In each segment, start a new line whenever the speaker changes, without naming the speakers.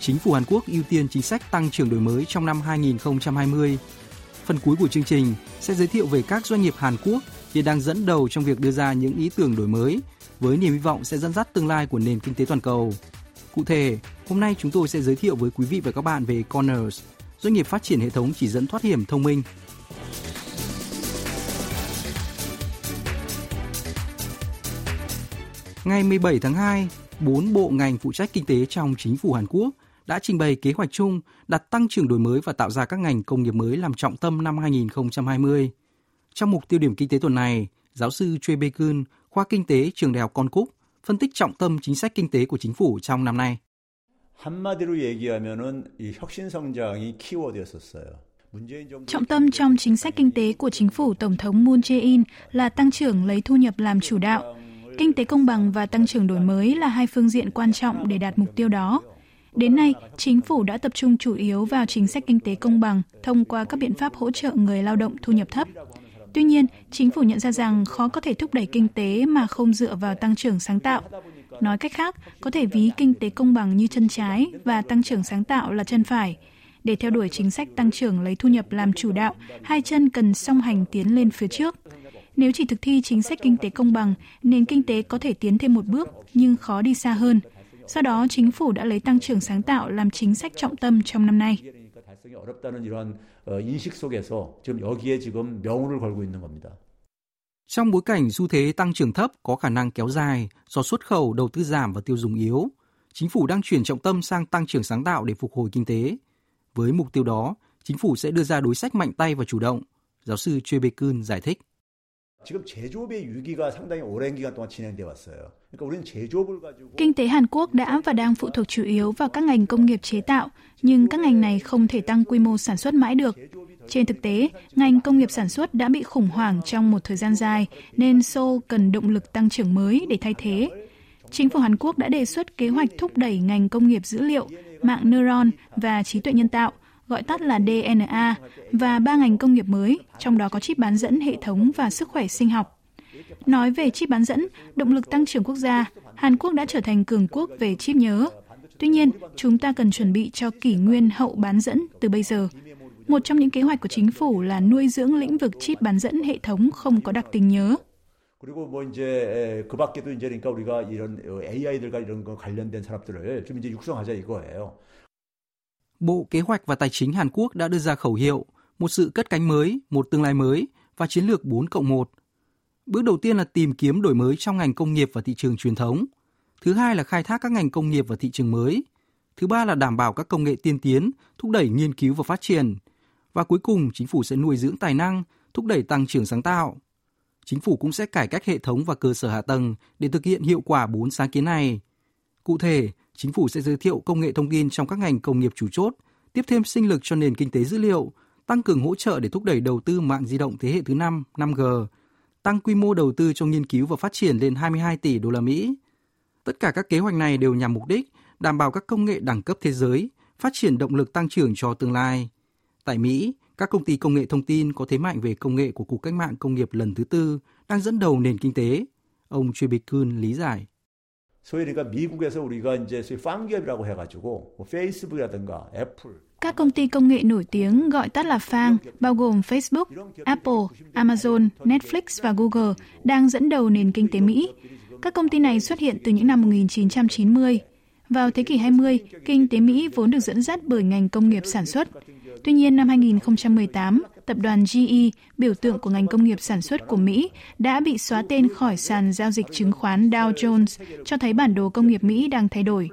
Chính phủ Hàn Quốc ưu tiên chính sách tăng trưởng đổi mới trong năm 2020. Phần cuối của chương trình sẽ giới thiệu về các doanh nghiệp Hàn Quốc hiện đang dẫn đầu trong việc đưa ra những ý tưởng đổi mới với niềm hy vọng sẽ dẫn dắt tương lai của nền kinh tế toàn cầu. Cụ thể, hôm nay chúng tôi sẽ giới thiệu với quý vị và các bạn về Corners, doanh nghiệp phát triển hệ thống chỉ dẫn thoát hiểm thông minh. Ngày 17 tháng 2, bốn bộ ngành phụ trách kinh tế trong chính phủ Hàn Quốc đã trình bày kế hoạch chung đặt tăng trưởng đổi mới và tạo ra các ngành công nghiệp mới làm trọng tâm năm 2020. Trong mục tiêu điểm kinh tế tuần này, giáo sư Choi Bae-kun, khoa kinh tế trường Đại học Con Cúc, phân tích trọng tâm chính sách kinh tế của chính phủ trong năm nay.
한마디로 얘기하면은 이 혁신 성장이 키워드였었어요.
Trọng tâm trong chính sách kinh tế của chính phủ Tổng thống Moon Jae-in là tăng trưởng lấy thu nhập làm chủ đạo. Kinh tế công bằng và tăng trưởng đổi mới là hai phương diện quan trọng để đạt mục tiêu đó. Đến nay, chính phủ đã tập trung chủ yếu vào chính sách kinh tế công bằng thông qua các biện pháp hỗ trợ người lao động thu nhập thấp. Tuy nhiên, chính phủ nhận ra rằng khó có thể thúc đẩy kinh tế mà không dựa vào tăng trưởng sáng tạo. Nói cách khác, có thể ví kinh tế công bằng như chân trái và tăng trưởng sáng tạo là chân phải. Để theo đuổi chính sách tăng trưởng lấy thu nhập làm chủ đạo, hai chân cần song hành tiến lên phía trước. Nếu chỉ thực thi chính sách kinh tế công bằng, nền kinh tế có thể tiến thêm một bước nhưng khó đi xa hơn. Do đó, chính phủ đã lấy tăng trưởng sáng tạo làm chính sách trọng tâm trong năm nay.
Trong bối cảnh xu thế tăng trưởng thấp có khả năng kéo dài do xuất khẩu, đầu tư giảm và tiêu dùng yếu, chính phủ đang chuyển trọng tâm sang tăng trưởng sáng tạo để phục hồi kinh tế. Với mục tiêu đó, chính phủ sẽ đưa ra đối sách mạnh tay và chủ động. Giáo sư Choi Bae-kun giải thích.
Kinh tế Hàn Quốc đã và đang phụ thuộc chủ yếu vào các ngành công nghiệp chế tạo, nhưng các ngành này không thể tăng quy mô sản xuất mãi được. Trên thực tế, ngành công nghiệp sản xuất đã bị khủng hoảng trong một thời gian dài, nên Seoul cần động lực tăng trưởng mới để thay thế. Chính phủ Hàn Quốc đã đề xuất kế hoạch thúc đẩy ngành công nghiệp dữ liệu, mạng neuron và trí tuệ nhân tạo, gọi tắt là DNA, và ba ngành công nghiệp mới, trong đó có chip bán dẫn hệ thống và sức khỏe sinh học. Nói về chip bán dẫn, động lực tăng trưởng quốc gia, Hàn Quốc đã trở thành cường quốc về chip nhớ. Tuy nhiên, chúng ta cần chuẩn bị cho kỷ nguyên hậu bán dẫn từ bây giờ. Một trong những kế hoạch của chính phủ là nuôi dưỡng lĩnh vực chip bán dẫn hệ thống không có đặc tính nhớ.
그리고 뭐 이제 그 밖에도 이제 그러니까 우리가 이런 AI들과 이런 거 관련된 사람들을 좀 이제 육성하자 이거예요.
Bộ Kế hoạch và Tài chính Hàn Quốc đã đưa ra khẩu hiệu một sự cất cánh mới, một tương lai mới và chiến lược 4 cộng 1. Bước đầu tiên là tìm kiếm đổi mới trong ngành công nghiệp và thị trường truyền thống. Thứ hai là khai thác các ngành công nghiệp và thị trường mới. Thứ ba là đảm bảo các công nghệ tiên tiến, thúc đẩy nghiên cứu và phát triển. Và cuối cùng, chính phủ sẽ nuôi dưỡng tài năng, thúc đẩy tăng trưởng sáng tạo. Chính phủ cũng sẽ cải cách hệ thống và cơ sở hạ tầng để thực hiện hiệu quả bốn sáng kiến này. Cụ thể, chính phủ sẽ giới thiệu công nghệ thông tin trong các ngành công nghiệp chủ chốt, tiếp thêm sinh lực cho nền kinh tế dữ liệu, tăng cường hỗ trợ để thúc đẩy đầu tư mạng di động thế hệ thứ 5, 5G, tăng quy mô đầu tư cho nghiên cứu và phát triển lên 22 tỷ đô la Mỹ. Tất cả các kế hoạch này đều nhằm mục đích đảm bảo các công nghệ đẳng cấp thế giới, phát triển động lực tăng trưởng cho tương lai. Tại Mỹ, các công ty công nghệ thông tin có thế mạnh về công nghệ của cuộc cách mạng công nghiệp lần thứ tư đang dẫn đầu nền kinh tế. Ông Choi Bae-kun lý giải.
소위 그러니까 미국에서 우리가 이제 소위 팡기업이라고 해가지고 뭐 페이스북이라든가 애플
các công ty công nghệ nổi tiếng gọi tắt là FANG, bao gồm Facebook, Apple, Amazon, Netflix và Google, đang dẫn đầu nền kinh tế Mỹ. Các công ty này xuất hiện từ những năm 1990. Vào thế kỷ 20, kinh tế Mỹ vốn được dẫn dắt bởi ngành công nghiệp sản xuất. Tuy nhiên, năm 2018, tập đoàn GE, biểu tượng của ngành công nghiệp sản xuất của Mỹ, đã bị xóa tên khỏi sàn giao dịch chứng khoán Dow Jones, cho thấy bản đồ công nghiệp Mỹ đang thay đổi.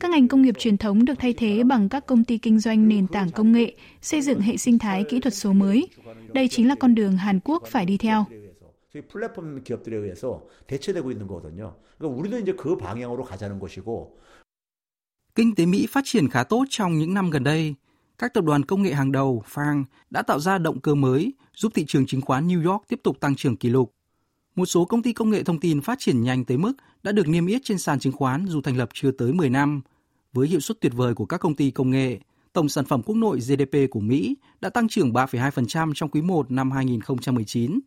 Các ngành công nghiệp truyền thống được thay thế bằng các công ty kinh doanh nền tảng công nghệ, xây dựng hệ sinh thái kỹ thuật số mới. Đây chính là con đường Hàn Quốc phải đi theo.
플랫폼 기업들에 의해서 대체되고 있는 거거든요. 그러니까 우리도 이제 그 방향으로 가자는 것이고.
Kinh tế Mỹ phát triển khá tốt trong những năm gần đây. các tập đoàn công nghệ hàng đầu FANG đã tạo ra động cơ mới giúp thị trường chứng khoán New York tiếp tục tăng trưởng kỷ lục. Một số công ty công nghệ thông tin phát triển nhanh tới mức đã được niêm yết trên sàn chứng khoán dù thành lập chưa tới 10 năm. Với hiệu suất tuyệt vời của các công ty công nghệ, tổng sản phẩm quốc nội GDP của Mỹ đã tăng trưởng 3,2% trong quý 1 năm 2019.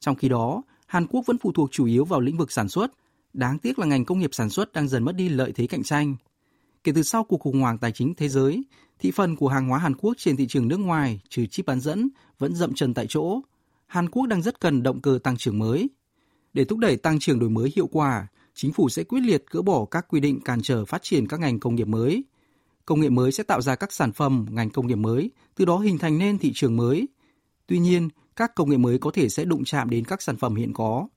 Trong khi đó, Hàn Quốc vẫn phụ thuộc chủ yếu vào lĩnh vực sản xuất. Đáng tiếc là ngành công nghiệp sản xuất đang dần mất đi lợi thế cạnh tranh. Kể từ sau cuộc khủng hoảng tài chính thế giới, thị phần của hàng hóa Hàn Quốc trên thị trường nước ngoài trừ chip bán dẫn vẫn dậm chân tại chỗ. Hàn Quốc đang rất cần động cơ tăng trưởng mới. Để thúc đẩy tăng trưởng đổi mới hiệu quả, chính phủ sẽ quyết liệt gỡ bỏ các quy định cản trở phát triển các ngành công nghiệp mới. Công nghệ mới sẽ tạo ra các sản phẩm, ngành công nghiệp mới, từ đó hình thành nên thị trường mới. Tuy nhiên, các công nghệ mới có thể sẽ đụng chạm đến các sản phẩm hiện có.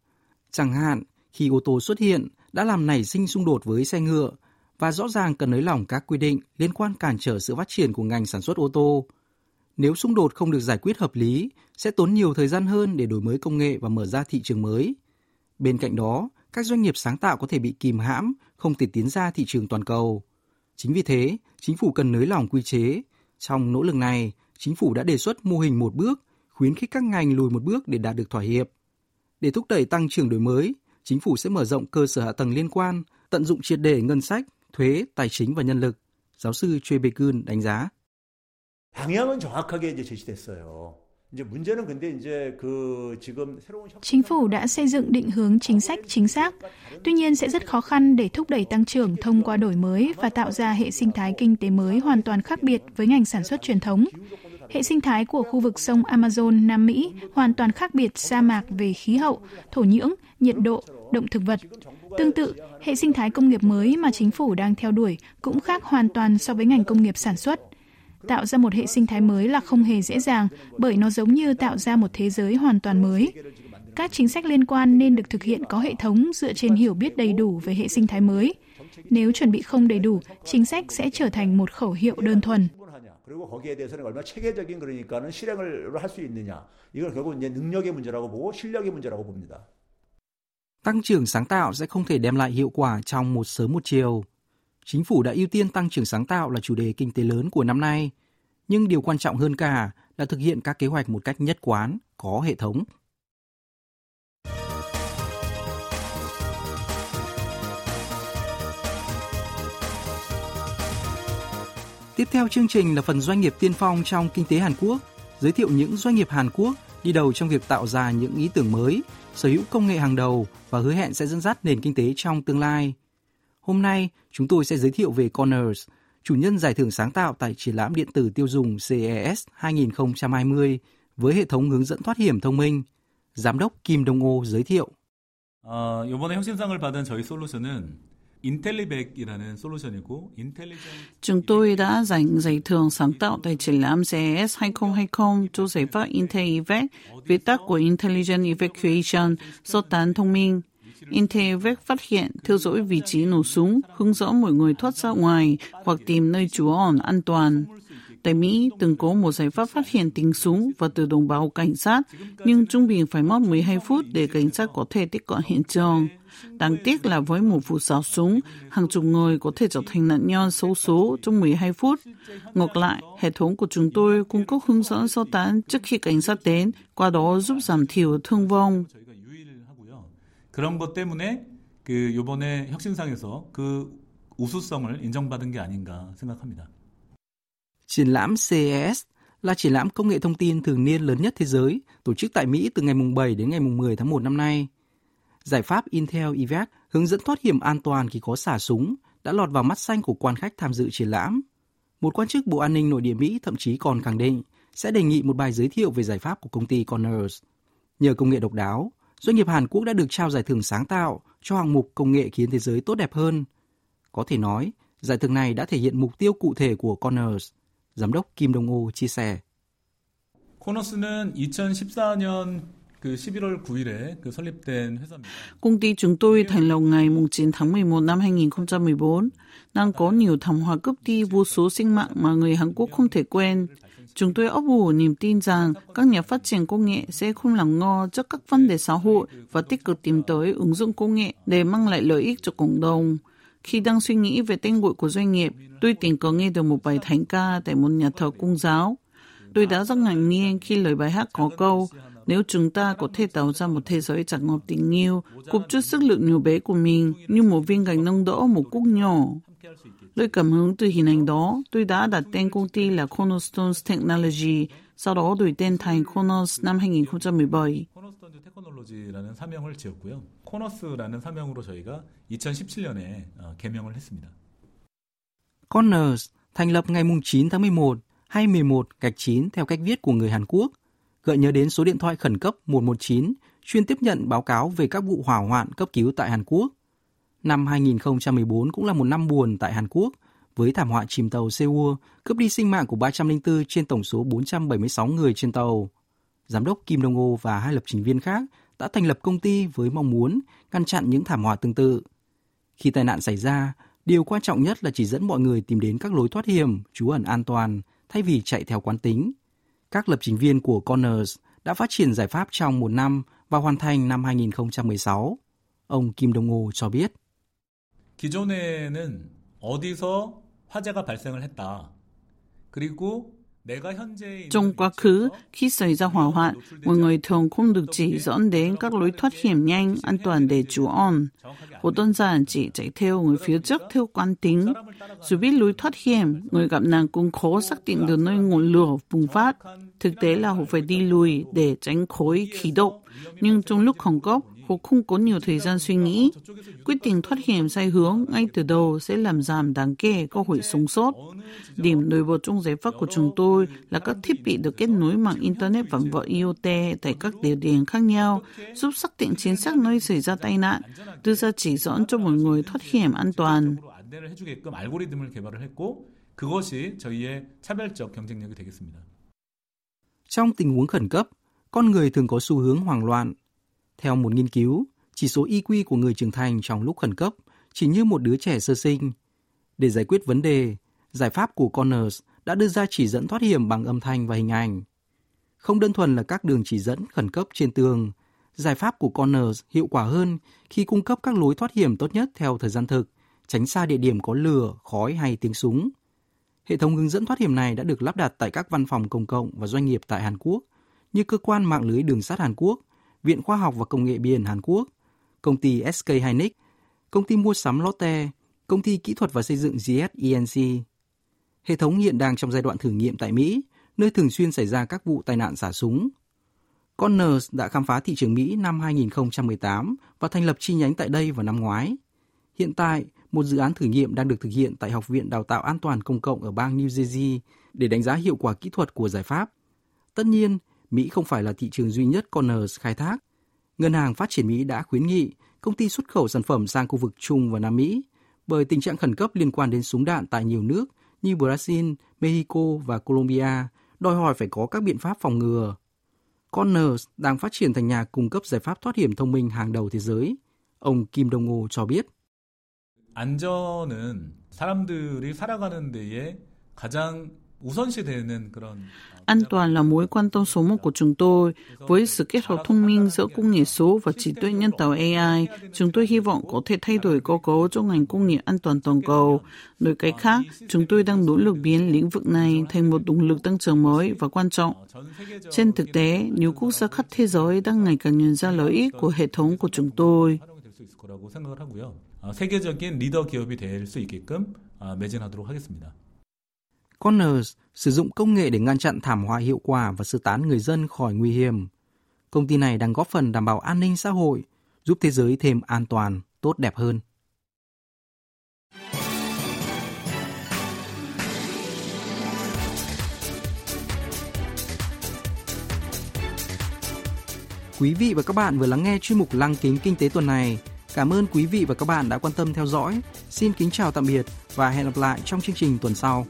Chẳng hạn, khi ô tô xuất hiện đã làm nảy sinh xung đột với xe ngựa và rõ ràng cần nới lỏng các quy định liên quan cản trở sự phát triển của ngành sản xuất ô tô. Nếu xung đột không được giải quyết hợp lý, sẽ tốn nhiều thời gian hơn để đổi mới công nghệ và mở ra thị trường mới. Bên cạnh đó, các doanh nghiệp sáng tạo có thể bị kìm hãm, không thể tiến ra thị trường toàn cầu. Chính vì thế, chính phủ cần nới lỏng quy chế. Trong nỗ lực này, chính phủ đã đề xuất mô hình một bước, khuyến khích các ngành lùi một bước để đạt được thỏa hiệp. Để thúc đẩy tăng trưởng đổi mới, chính phủ sẽ mở rộng cơ sở hạ tầng liên quan, tận dụng triệt để ngân sách, thuế, tài chính và nhân lực, giáo sư Choi Bae-kun đánh giá.
Chính phủ đã xây dựng định hướng chính sách chính xác, tuy nhiên sẽ rất khó khăn để thúc đẩy tăng trưởng thông qua đổi mới và tạo ra hệ sinh thái kinh tế mới hoàn toàn khác biệt với ngành sản xuất truyền thống. Hệ sinh thái của khu vực sông Amazon Nam Mỹ hoàn toàn khác biệt sa mạc về khí hậu, thổ nhưỡng, nhiệt độ, động thực vật. Tương tự, hệ sinh thái công nghiệp mới mà chính phủ đang theo đuổi cũng khác hoàn toàn so với ngành công nghiệp sản xuất – Tạo ra một hệ sinh thái mới là không hề dễ dàng bởi nó giống như tạo ra một thế giới hoàn toàn mới. Các chính sách liên quan nên được thực hiện có hệ thống dựa trên hiểu biết đầy đủ về hệ sinh thái mới. Nếu chuẩn bị không đầy đủ, chính sách sẽ trở thành một khẩu hiệu đơn thuần. 그리고 거기에 대해서는 얼마나 체계적인 그러니까는 실행을 할 수 있느냐. 이걸 결국 이제 능력의 문제라고 보고 실력의 문제라고 봅니다.
Tăng trưởng sáng tạo sẽ không thể đem lại hiệu quả trong một sớm một chiều chính phủ đã ưu tiên tăng trưởng sáng tạo là chủ đề kinh tế lớn của năm nay, nhưng điều quan trọng hơn cả là thực hiện các kế hoạch một cách nhất quán, có hệ thống. Tiếp theo chương trình là phần doanh nghiệp tiên phong trong kinh tế Hàn Quốc, giới thiệu những doanh nghiệp Hàn Quốc đi đầu trong việc tạo ra những ý tưởng mới, sở hữu công nghệ hàng đầu và hứa hẹn sẽ dẫn dắt nền kinh tế trong tương lai. Hôm nay, chúng tôi sẽ giới thiệu về Corners, chủ nhân giải thưởng sáng tạo tại triển lãm điện tử tiêu dùng CES 2020 với hệ thống hướng dẫn thoát hiểm thông minh. Giám đốc Kim Dong O giới thiệu.
어, 이번에 혁신상을 받은 저희 솔루션은 Chúng tôi đã giành giải thưởng sáng tạo tại triển lãm CES 2020 cho giải pháp Intel viết tắt của Intelligent Evacuation, sơ tán thông minh. Intervec phát hiện, theo dõi vị trí nổ súng, hướng dẫn mọi người thoát ra ngoài hoặc tìm nơi trú ẩn an toàn. Tại Mỹ, từng có một giải pháp phát hiện tiếng súng và tự động báo cảnh sát, nhưng trung bình phải mất 12 phút để cảnh sát có thể tiếp cận hiện trường. Đáng tiếc là với một vụ xả súng, hàng chục người có thể trở thành nạn nhân xấu số trong 12 phút. Ngược lại, hệ thống của chúng tôi cung cấp hướng dẫn sơ tán trước khi cảnh sát đến, qua đó giúp giảm thiểu thương vong.
그런 것 때문에 그 요번에 혁신상에서 그 우수성을 인정받은 게 아닌가 생각합니다.
Triển lãm CES là triển lãm công nghệ thông tin thường niên lớn nhất thế giới, tổ chức tại Mỹ từ ngày 7 đến ngày 10 tháng 1 năm nay. Giải pháp Intel EVAC hướng dẫn thoát hiểm an toàn khi có xả súng đã lọt vào mắt xanh của quan khách tham dự triển lãm. Một quan chức Bộ An ninh Nội địa Mỹ thậm chí còn khẳng định sẽ đề nghị một bài giới thiệu về giải pháp của công ty Connors. Nhờ công nghệ độc đáo, doanh nghiệp Hàn Quốc đã được trao giải thưởng sáng tạo cho hạng mục công nghệ khiến thế giới tốt đẹp hơn. Có thể nói, giải thưởng này đã thể hiện mục tiêu cụ thể của Connors, giám đốc Kim Dong O chia sẻ.
코너스는 2014년
Công ty chúng tôi thành lập ngày 9 tháng 11 năm 2014, đang có nhiều thảm họa cướp đi vô số sinh mạng mà người Hàn Quốc không thể quên. Chúng tôi ấp ủ niềm tin rằng các nhà phát triển công nghệ sẽ không làm ngo trước các vấn đề xã hội và tích cực tìm tới ứng dụng công nghệ để mang lại lợi ích cho cộng đồng. Khi đang suy nghĩ về tên gọi của doanh nghiệp, tôi tình cờ nghe được một bài thánh ca tại một nhà thờ công giáo. Tôi đã rất ngạc nhiên khi lời bài hát có câu nếu chúng ta có thể tạo ra một thế giới chẳng ngọt tình yêu, cụp chút sức lực nhỏ bé của mình như một viên gạch nâng đỡ một cúc nhỏ. Lấy cảm hứng từ hình ảnh đó, tôi đã đặt tên công ty là Cornerstone Technology, sau đó đổi tên thành Corners năm 2017.
코너스톤즈 테크놀로지라는 사명을 지었고요. 코너스라는 사명으로 저희가 2017년에 개명을 했습니다.
Corners thành lập ngày 9 tháng 11 hay 11 gạch 9 theo cách viết của người Hàn Quốc, gợi nhớ đến số điện thoại khẩn cấp 119 chuyên tiếp nhận báo cáo về các vụ hỏa hoạn cấp cứu tại Hàn Quốc. Năm 2014 cũng là một năm buồn tại Hàn Quốc với thảm họa chìm tàu Seoul cướp đi sinh mạng của 304 trên tổng số 476 người trên tàu. Giám đốc Kim Dong-ho và hai lập trình viên khác đã thành lập công ty với mong muốn ngăn chặn những thảm họa tương tự. Khi tai nạn xảy ra, điều quan trọng nhất là chỉ dẫn mọi người tìm đến các lối thoát hiểm, trú ẩn an toàn, thay vì chạy theo quán tính Các lập trình viên của Corners đã phát triển giải pháp trong một năm và hoàn thành năm 2016. Ông Kim Dong-ho cho biết.
기존에는 어디서 화재가 발생을 했다. 그리고
trong quá khứ, khi xảy ra hỏa hoạn, mọi người thường không được chỉ dẫn đến các lối thoát hiểm nhanh, an toàn để trú ẩn. Hoặc đơn giản chỉ chạy theo người phía trước theo quán tính. Dù biết lối thoát hiểm, người gặp nạn cũng khó xác định được nơi ngọn lửa bùng phát. Thực tế là họ phải đi lùi để tránh khối khí độc. Nhưng trong lúc khẩn cấp, Họ không có nhiều thời gian suy nghĩ. Quyết định thoát hiểm sai hướng ngay từ đầu sẽ làm giảm đáng kể cơ hội sống sót. Điểm nổi bật trong giải pháp của chúng tôi là các thiết bị được kết nối mạng Internet và vợ IoT tại các địa điểm khác nhau, giúp xác định chính xác nơi xảy ra tai nạn, đưa ra chỉ dẫn cho mọi người thoát hiểm an toàn.
Trong tình huống khẩn cấp, con người thường có xu hướng hoảng loạn, theo một nghiên cứu, chỉ số IQ của người trưởng thành trong lúc khẩn cấp chỉ như một đứa trẻ sơ sinh. Để giải quyết vấn đề, giải pháp của Connors đã đưa ra chỉ dẫn thoát hiểm bằng âm thanh và hình ảnh. Không đơn thuần là các đường chỉ dẫn khẩn cấp trên tường, giải pháp của Connors hiệu quả hơn khi cung cấp các lối thoát hiểm tốt nhất theo thời gian thực, tránh xa địa điểm có lửa, khói hay tiếng súng. Hệ thống hướng dẫn thoát hiểm này đã được lắp đặt tại các văn phòng công cộng và doanh nghiệp tại Hàn Quốc, như cơ quan mạng lưới đường sắt Hàn Quốc, Viện Khoa học và Công nghệ Biển Hàn Quốc, công ty SK Hynix, công ty mua sắm Lotte, công ty kỹ thuật và xây dựng GSENC. Hệ thống hiện đang trong giai đoạn thử nghiệm tại Mỹ, nơi thường xuyên xảy ra các vụ tai nạn xả súng. Connors đã khám phá thị trường Mỹ năm 2018 và thành lập chi nhánh tại đây vào năm ngoái. Hiện tại, một dự án thử nghiệm đang được thực hiện tại Học viện Đào tạo An toàn Công cộng ở bang New Jersey để đánh giá hiệu quả kỹ thuật của giải pháp. Tất nhiên, Mỹ không phải là thị trường duy nhất Connors khai thác. Ngân hàng Phát triển Mỹ đã khuyến nghị công ty xuất khẩu sản phẩm sang khu vực Trung và Nam Mỹ bởi tình trạng khẩn cấp liên quan đến súng đạn tại nhiều nước như Brazil, Mexico và Colombia đòi hỏi phải có các biện pháp phòng ngừa. Connors đang phát triển thành nhà cung cấp giải pháp thoát hiểm thông minh hàng đầu thế giới. Ông Kim Dong-ho cho biết.
안전은 사람들이 살아가는 데에 가장
An toàn là mối quan tâm số một của chúng tôi. Với sự kết hợp thông minh giữa công nghệ số và trí tuệ nhân tạo AI, chúng tôi hy vọng có thể thay đổi cơ cấu trong ngành công nghiệp an toàn toàn cầu. Nói cách khác, chúng tôi đang nỗ lực biến lĩnh vực này thành một động lực tăng trưởng mới và quan trọng. Trên thực tế, nhiều quốc gia khắp thế giới đang ngày càng nhận ra lợi ích của hệ thống của chúng tôi.
세계적인 리더 기업이 될 수 있게끔 매진하도록 하겠습니다.
Connors sử dụng công nghệ để ngăn chặn thảm họa hiệu quả và sơ tán người dân khỏi nguy hiểm. Công ty này đang góp phần đảm bảo an ninh xã hội, giúp thế giới thêm an toàn, tốt đẹp hơn. Quý vị và các bạn vừa lắng nghe chuyên mục Lăng kính kinh tế tuần này. Cảm ơn quý vị và các bạn đã quan tâm theo dõi. Xin kính chào tạm biệt và hẹn gặp lại trong chương trình tuần sau.